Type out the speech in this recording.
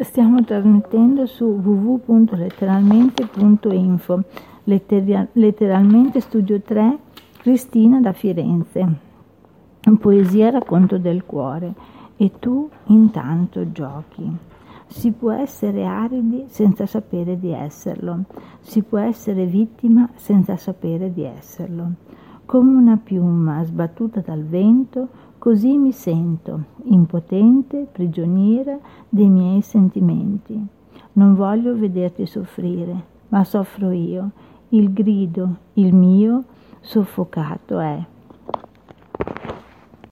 Stiamo trasmettendo su www.letteralmente.info, letteralmente studio 3, Cristina da Firenze. Poesia racconto del cuore. E tu intanto giochi. Si può essere aridi senza sapere di esserlo, si può essere vittima senza sapere di esserlo. Come una piuma sbattuta dal vento, Così mi sento, impotente, prigioniera dei miei sentimenti. Non voglio vederti soffrire, ma soffro io. Il grido, il mio, soffocato è.